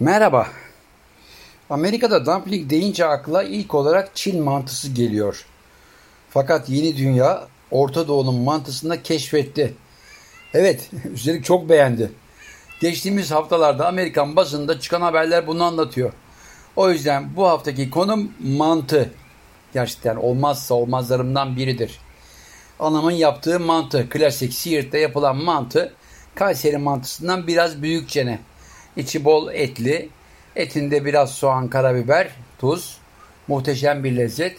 Merhaba. Amerika'da dumpling deyince akla ilk olarak Çin mantısı geliyor. Fakat yeni dünya Orta Doğu'nun mantısını keşfetti. Evet, üstelik çok beğendi. Geçtiğimiz haftalarda Amerikan basında çıkan haberler bunu anlatıyor. O yüzden bu haftaki konum mantı. Gerçekten olmazsa olmazlarımdan biridir. Anamın yaptığı mantı, klasik Siirt'te yapılan mantı, Kayseri mantısından biraz büyükçene. İçi bol etli, etinde biraz soğan, karabiber, tuz. Muhteşem bir lezzet.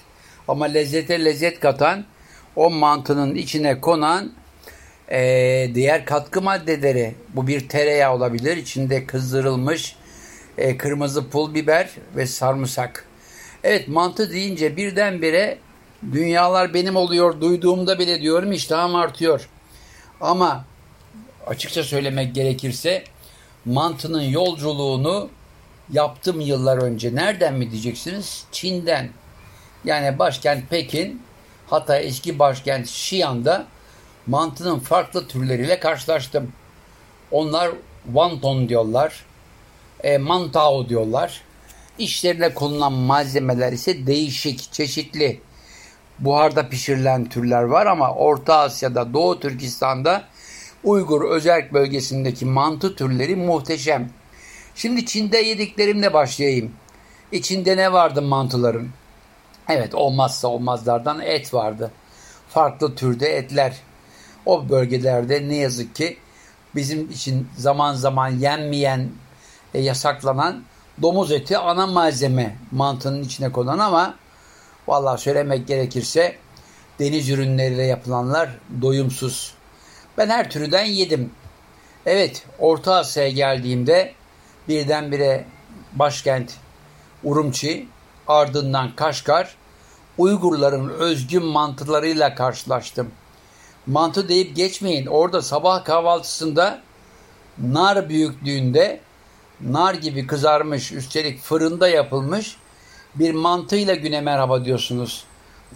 Ama lezzete lezzet katan o mantının içine konan e, diğer katkı maddeleri. Bu bir tereyağı olabilir. İçinde kızdırılmış e, kırmızı pul biber ve sarımsak. Evet mantı deyince birdenbire dünyalar benim oluyor duyduğumda bile diyorum iştahım artıyor. Ama açıkça söylemek gerekirse mantının yolculuğunu yaptım yıllar önce. Nereden mi diyeceksiniz? Çin'den. Yani başkent Pekin, hatta eski başkent Xi'an'da mantının farklı türleriyle karşılaştım. Onlar wonton diyorlar, e, mantao diyorlar. İşlerine konulan malzemeler ise değişik, çeşitli. Buharda pişirilen türler var ama Orta Asya'da, Doğu Türkistan'da Uygur özel bölgesindeki mantı türleri muhteşem. Şimdi Çin'de yediklerimle başlayayım. İçinde ne vardı mantıların? Evet olmazsa olmazlardan et vardı. Farklı türde etler. O bölgelerde ne yazık ki bizim için zaman zaman yenmeyen, e, yasaklanan domuz eti ana malzeme mantının içine konan ama vallahi söylemek gerekirse deniz ürünleriyle yapılanlar doyumsuz. Ben her türden yedim. Evet, Orta Asya'ya geldiğimde birdenbire başkent Urumçi, ardından Kaşgar, Uygurların özgün mantılarıyla karşılaştım. Mantı deyip geçmeyin. Orada sabah kahvaltısında nar büyüklüğünde nar gibi kızarmış, üstelik fırında yapılmış bir mantıyla güne merhaba diyorsunuz.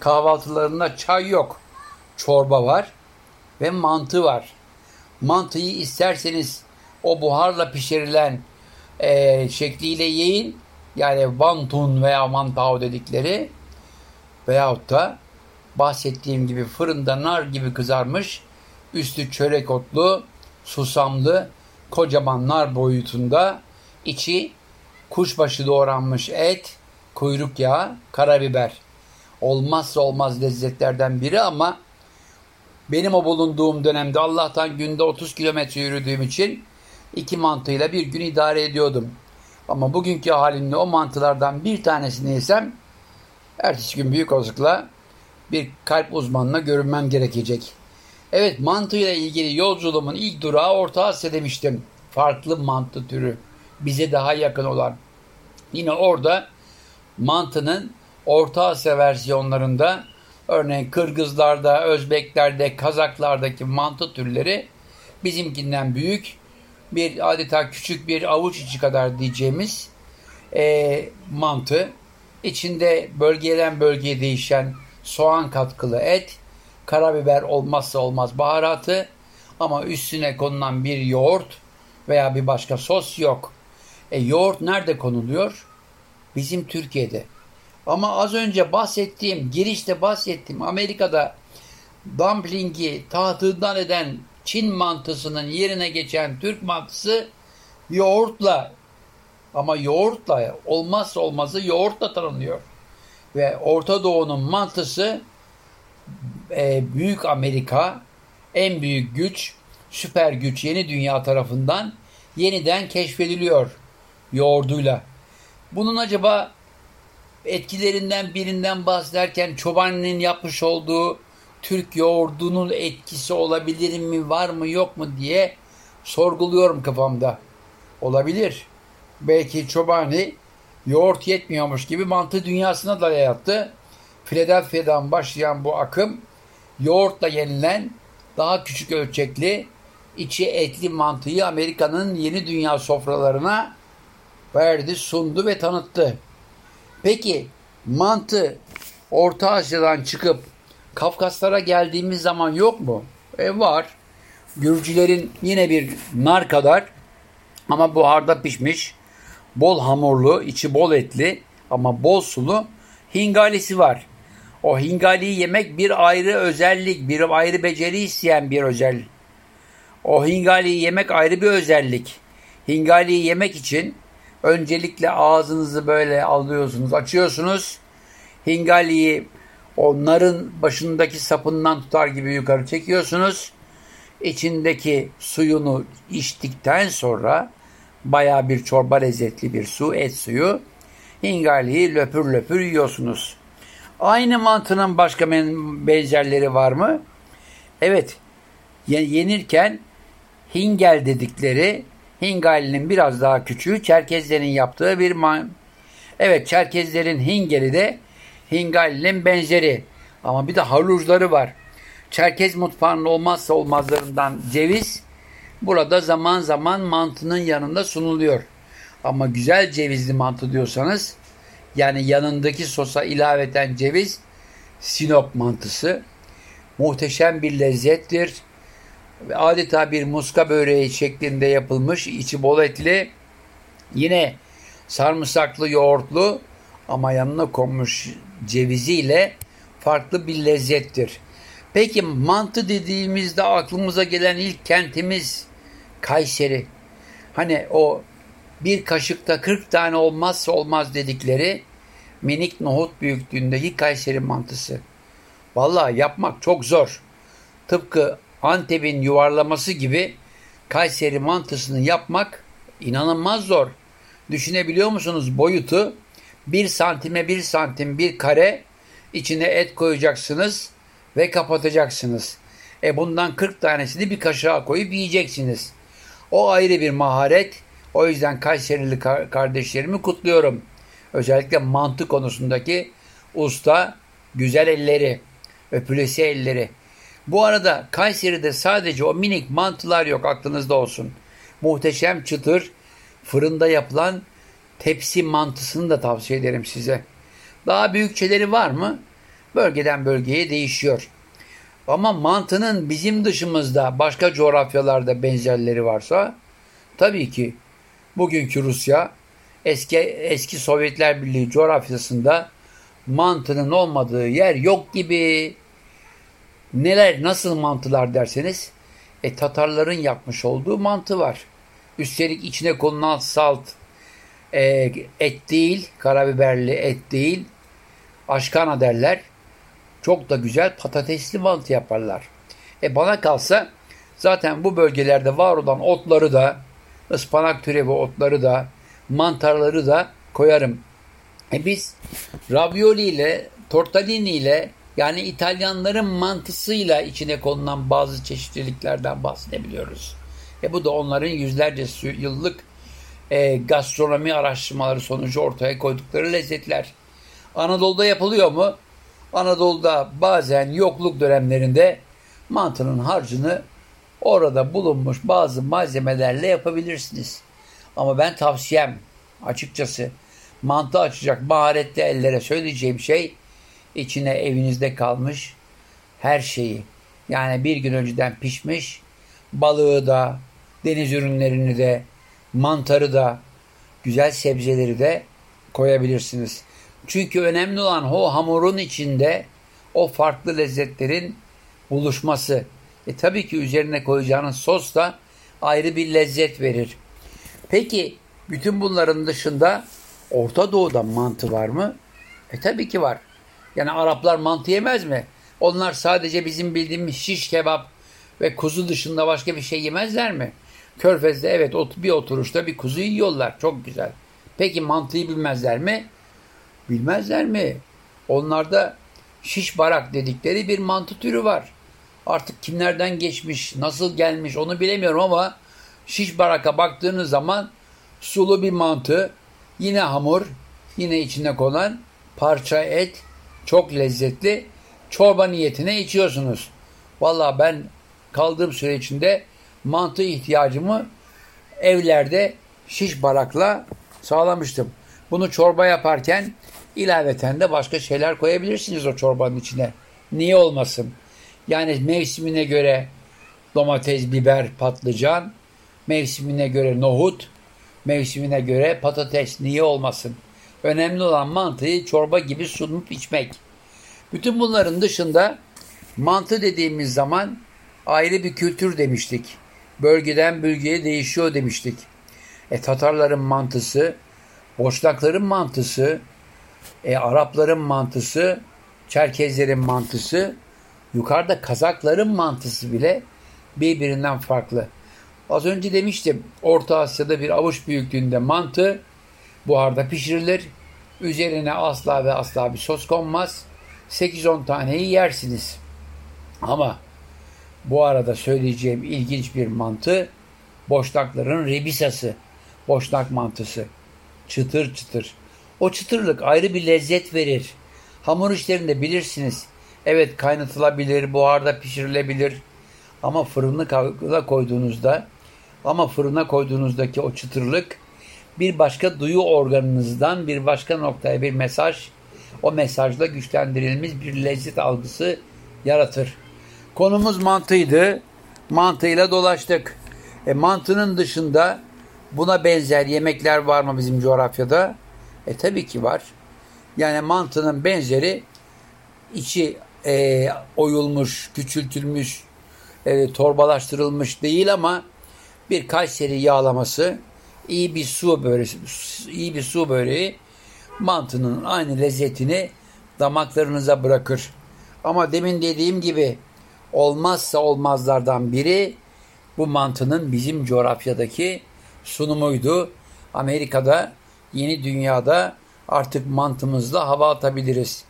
Kahvaltılarında çay yok. Çorba var ve mantı var. Mantıyı isterseniz o buharla pişirilen e, şekliyle yiyin. Yani wantun veya mantao dedikleri veyahut da bahsettiğim gibi fırında nar gibi kızarmış, üstü çörek otlu, susamlı, kocaman nar boyutunda, içi kuşbaşı doğranmış et, kuyruk yağı, karabiber. Olmazsa olmaz lezzetlerden biri ama benim o bulunduğum dönemde Allah'tan günde 30 kilometre yürüdüğüm için iki mantıyla bir gün idare ediyordum. Ama bugünkü halimle o mantılardan bir tanesini yesem ertesi gün büyük olasılıkla bir kalp uzmanına görünmem gerekecek. Evet mantıyla ilgili yolculuğumun ilk durağı Orta Asya demiştim. Farklı mantı türü. Bize daha yakın olan. Yine orada mantının Orta Asya versiyonlarında örneğin Kırgızlarda, Özbeklerde, Kazaklardaki mantı türleri bizimkinden büyük bir adeta küçük bir avuç içi kadar diyeceğimiz e, mantı. İçinde bölgeden bölgeye değişen soğan katkılı et, karabiber olmazsa olmaz baharatı ama üstüne konulan bir yoğurt veya bir başka sos yok. E, yoğurt nerede konuluyor? Bizim Türkiye'de. Ama az önce bahsettiğim, girişte bahsettiğim Amerika'da dumpling'i tahtından eden Çin mantısının yerine geçen Türk mantısı yoğurtla ama yoğurtla olmazsa olmazı yoğurtla tanınıyor. Ve Orta Doğu'nun mantısı e, Büyük Amerika, en büyük güç, süper güç yeni dünya tarafından yeniden keşfediliyor yoğurduyla. Bunun acaba etkilerinden birinden bahsederken Çobani'nin yapmış olduğu Türk yoğurdunun etkisi olabilir mi, var mı, yok mu diye sorguluyorum kafamda. Olabilir. Belki Çobani yoğurt yetmiyormuş gibi mantı dünyasına da yattı. Philadelphia'dan başlayan bu akım yoğurtla yenilen daha küçük ölçekli içi etli mantıyı Amerika'nın yeni dünya sofralarına verdi, sundu ve tanıttı. Peki mantı Orta Asya'dan çıkıp Kafkaslara geldiğimiz zaman yok mu? E var. Gürcülerin yine bir nar kadar ama buharda pişmiş bol hamurlu, içi bol etli ama bol sulu hingalisi var. O hingaliyi yemek bir ayrı özellik, bir ayrı beceri isteyen bir özel. O hingaliyi yemek ayrı bir özellik. Hingaliyi yemek için öncelikle ağzınızı böyle alıyorsunuz, açıyorsunuz. Hingaliyi o narın başındaki sapından tutar gibi yukarı çekiyorsunuz. İçindeki suyunu içtikten sonra baya bir çorba lezzetli bir su, et suyu. Hingaliyi löpür löpür yiyorsunuz. Aynı mantının başka benzerleri var mı? Evet. Yenirken hingel dedikleri hingalinin biraz daha küçüğü Çerkezlerin yaptığı bir man Evet Çerkezlerin hingeli de hingalinin benzeri. Ama bir de halucları var. Çerkez mutfağının olmazsa olmazlarından ceviz burada zaman zaman mantının yanında sunuluyor. Ama güzel cevizli mantı diyorsanız yani yanındaki sosa ilaveten ceviz Sinop mantısı muhteşem bir lezzettir. Adeta bir muska böreği şeklinde yapılmış, içi bol etli. Yine sarımsaklı, yoğurtlu ama yanına konmuş ceviziyle farklı bir lezzettir. Peki mantı dediğimizde aklımıza gelen ilk kentimiz Kayseri. Hani o bir kaşıkta 40 tane olmazsa olmaz dedikleri minik nohut büyüklüğündeki Kayseri mantısı. Vallahi yapmak çok zor. Tıpkı Antep'in yuvarlaması gibi Kayseri mantısını yapmak inanılmaz zor. Düşünebiliyor musunuz boyutu? Bir santime bir santim bir kare içine et koyacaksınız ve kapatacaksınız. E bundan 40 tanesini bir kaşığa koyup yiyeceksiniz. O ayrı bir maharet. O yüzden Kayserili kardeşlerimi kutluyorum. Özellikle mantı konusundaki usta, güzel elleri, öpülesi elleri. Bu arada Kayseri'de sadece o minik mantılar yok aklınızda olsun. Muhteşem çıtır fırında yapılan tepsi mantısını da tavsiye ederim size. Daha büyükçeleri var mı? Bölgeden bölgeye değişiyor. Ama mantının bizim dışımızda başka coğrafyalarda benzerleri varsa tabii ki bugünkü Rusya eski eski Sovyetler Birliği coğrafyasında mantının olmadığı yer yok gibi. Neler nasıl mantılar derseniz e, Tatarların yapmış olduğu mantı var. Üstelik içine konulan salt e, et değil, karabiberli et değil, aşkana derler. Çok da güzel patatesli mantı yaparlar. E bana kalsa zaten bu bölgelerde var olan otları da, ıspanak türevi otları da, mantarları da koyarım. E biz ravioli ile, tortellini ile yani İtalyanların mantısıyla içine konulan bazı çeşitliliklerden bahsedebiliyoruz. E bu da onların yüzlerce yıllık e, gastronomi araştırmaları sonucu ortaya koydukları lezzetler. Anadolu'da yapılıyor mu? Anadolu'da bazen yokluk dönemlerinde mantının harcını orada bulunmuş bazı malzemelerle yapabilirsiniz. Ama ben tavsiyem açıkçası mantı açacak maharetli ellere söyleyeceğim şey içine evinizde kalmış her şeyi yani bir gün önceden pişmiş balığı da deniz ürünlerini de mantarı da güzel sebzeleri de koyabilirsiniz. Çünkü önemli olan o hamurun içinde o farklı lezzetlerin buluşması. E tabii ki üzerine koyacağınız sos da ayrı bir lezzet verir. Peki bütün bunların dışında Orta Doğu'da mantı var mı? E tabii ki var. Yani Araplar mantı yemez mi? Onlar sadece bizim bildiğimiz şiş kebap ve kuzu dışında başka bir şey yemezler mi? Körfez'de evet bir oturuşta bir kuzu yiyorlar. Çok güzel. Peki mantıyı bilmezler mi? Bilmezler mi? Onlarda şiş barak dedikleri bir mantı türü var. Artık kimlerden geçmiş, nasıl gelmiş onu bilemiyorum ama şiş baraka baktığınız zaman sulu bir mantı, yine hamur, yine içine konan parça et, çok lezzetli. Çorba niyetine içiyorsunuz. Valla ben kaldığım süre içinde mantı ihtiyacımı evlerde şiş barakla sağlamıştım. Bunu çorba yaparken ilaveten de başka şeyler koyabilirsiniz o çorbanın içine. Niye olmasın? Yani mevsimine göre domates, biber, patlıcan, mevsimine göre nohut, Mevsimine göre patates niye olmasın? Önemli olan mantıyı çorba gibi sunup içmek. Bütün bunların dışında mantı dediğimiz zaman ayrı bir kültür demiştik. Bölgeden bölgeye değişiyor demiştik. E Tatarların mantısı, Boşnakların mantısı, e, Arapların mantısı, Çerkezlerin mantısı, yukarıda Kazakların mantısı bile birbirinden farklı. Az önce demiştim Orta Asya'da bir avuç büyüklüğünde mantı buharda pişirilir. Üzerine asla ve asla bir sos konmaz. 8-10 taneyi yersiniz. Ama bu arada söyleyeceğim ilginç bir mantı Boşnakların rebisası. Boşnak mantısı. Çıtır çıtır. O çıtırlık ayrı bir lezzet verir. Hamur işlerinde bilirsiniz. Evet kaynatılabilir, buharda pişirilebilir. Ama fırına koyduğunuzda ama fırına koyduğunuzdaki o çıtırlık bir başka duyu organınızdan bir başka noktaya bir mesaj, o mesajla güçlendirilmiş bir lezzet algısı yaratır. Konumuz mantıydı. Mantıyla dolaştık. E, mantının dışında buna benzer yemekler var mı bizim coğrafyada? E tabii ki var. Yani mantının benzeri içi e, oyulmuş, küçültülmüş, e, torbalaştırılmış değil ama bir Kayseri yağlaması, iyi bir su böreği, iyi bir su böreği mantının aynı lezzetini damaklarınıza bırakır. Ama demin dediğim gibi olmazsa olmazlardan biri bu mantının bizim coğrafyadaki sunumuydu. Amerika'da, yeni dünyada artık mantımızla hava atabiliriz.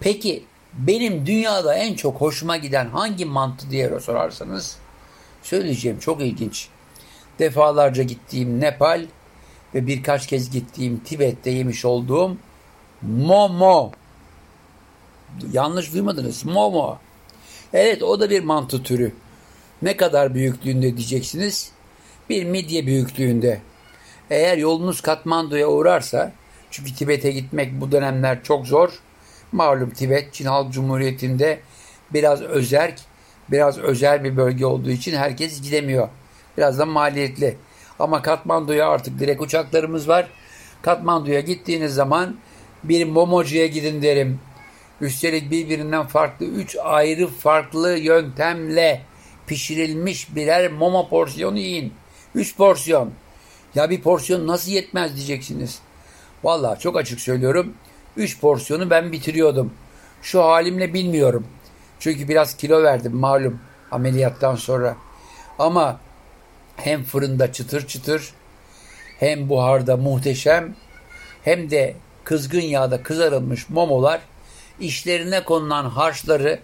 Peki benim dünyada en çok hoşuma giden hangi mantı diye sorarsanız söyleyeceğim çok ilginç. Defalarca gittiğim Nepal ve birkaç kez gittiğim Tibet'te yemiş olduğum momo. Yanlış duymadınız. Momo. Evet o da bir mantı türü. Ne kadar büyüklüğünde diyeceksiniz? Bir midye büyüklüğünde. Eğer yolunuz Katmandu'ya uğrarsa, çünkü Tibet'e gitmek bu dönemler çok zor. Malum Tibet, Çin Halk Cumhuriyeti'nde biraz özerk, biraz özel bir bölge olduğu için herkes gidemiyor. Biraz da maliyetli. Ama Katmandu'ya artık direkt uçaklarımız var. Katmandu'ya gittiğiniz zaman bir momocuya gidin derim. Üstelik birbirinden farklı üç ayrı farklı yöntemle pişirilmiş birer momo porsiyonu yiyin. Üç porsiyon. Ya bir porsiyon nasıl yetmez diyeceksiniz. Vallahi çok açık söylüyorum. Üç porsiyonu ben bitiriyordum. Şu halimle bilmiyorum. Çünkü biraz kilo verdim malum ameliyattan sonra. Ama hem fırında çıtır çıtır hem buharda muhteşem hem de kızgın yağda kızarılmış momolar işlerine konulan harçları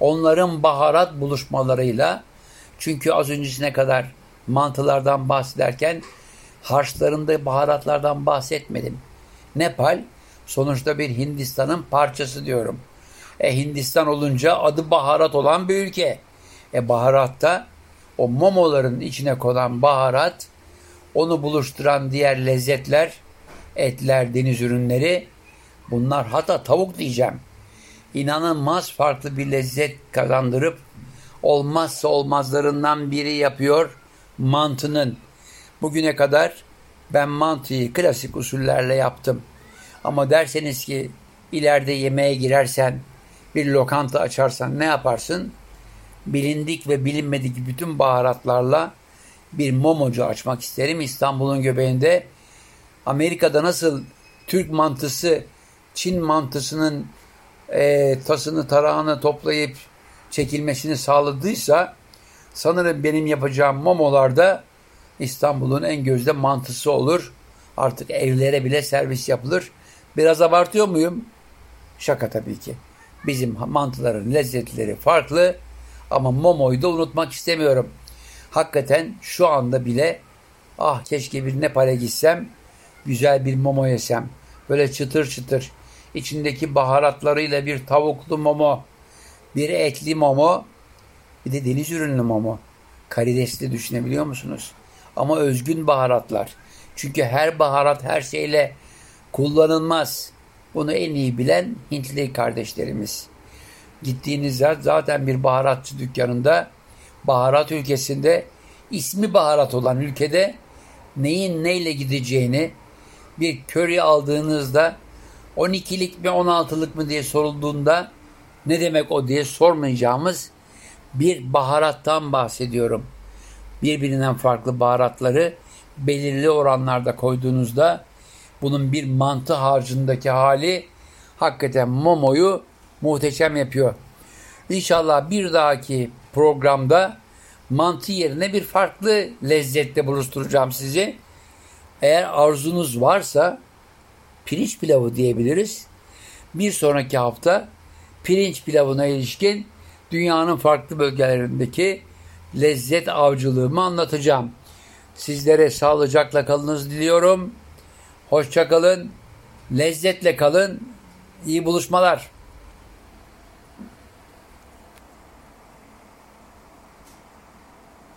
onların baharat buluşmalarıyla çünkü az öncesine kadar mantılardan bahsederken harçlarında baharatlardan bahsetmedim. Nepal sonuçta bir Hindistan'ın parçası diyorum. E Hindistan olunca adı baharat olan bir ülke. E baharatta o momoların içine konan baharat, onu buluşturan diğer lezzetler, etler, deniz ürünleri, bunlar hatta tavuk diyeceğim. İnanılmaz farklı bir lezzet kazandırıp olmazsa olmazlarından biri yapıyor mantının. Bugüne kadar ben mantıyı klasik usullerle yaptım. Ama derseniz ki ileride yemeğe girersen bir lokanta açarsan ne yaparsın? Bilindik ve bilinmedik bütün baharatlarla bir momocu açmak isterim. İstanbul'un göbeğinde Amerika'da nasıl Türk mantısı Çin mantısının e, tasını tarağını toplayıp çekilmesini sağladıysa sanırım benim yapacağım momolarda İstanbul'un en gözde mantısı olur. Artık evlere bile servis yapılır. Biraz abartıyor muyum? Şaka tabii ki. Bizim mantıların lezzetleri farklı ama Momo'yu da unutmak istemiyorum. Hakikaten şu anda bile ah keşke bir Nepal'e gitsem güzel bir Momo yesem. Böyle çıtır çıtır içindeki baharatlarıyla bir tavuklu Momo, bir etli Momo, bir de deniz ürünlü Momo. Karidesli düşünebiliyor musunuz? Ama özgün baharatlar. Çünkü her baharat her şeyle kullanılmaz. Bunu en iyi bilen Hintli kardeşlerimiz. Gittiğiniz yer zaten bir baharatçı dükkanında baharat ülkesinde ismi baharat olan ülkede neyin neyle gideceğini bir köri aldığınızda 12'lik mi 16'lık mı diye sorulduğunda ne demek o diye sormayacağımız bir baharattan bahsediyorum. Birbirinden farklı baharatları belirli oranlarda koyduğunuzda bunun bir mantı harcındaki hali hakikaten Momo'yu muhteşem yapıyor. İnşallah bir dahaki programda mantı yerine bir farklı lezzette buluşturacağım sizi. Eğer arzunuz varsa pirinç pilavı diyebiliriz. Bir sonraki hafta pirinç pilavına ilişkin dünyanın farklı bölgelerindeki lezzet avcılığımı anlatacağım. Sizlere sağlıcakla kalınız diliyorum. Hoşçakalın, lezzetle kalın, iyi buluşmalar.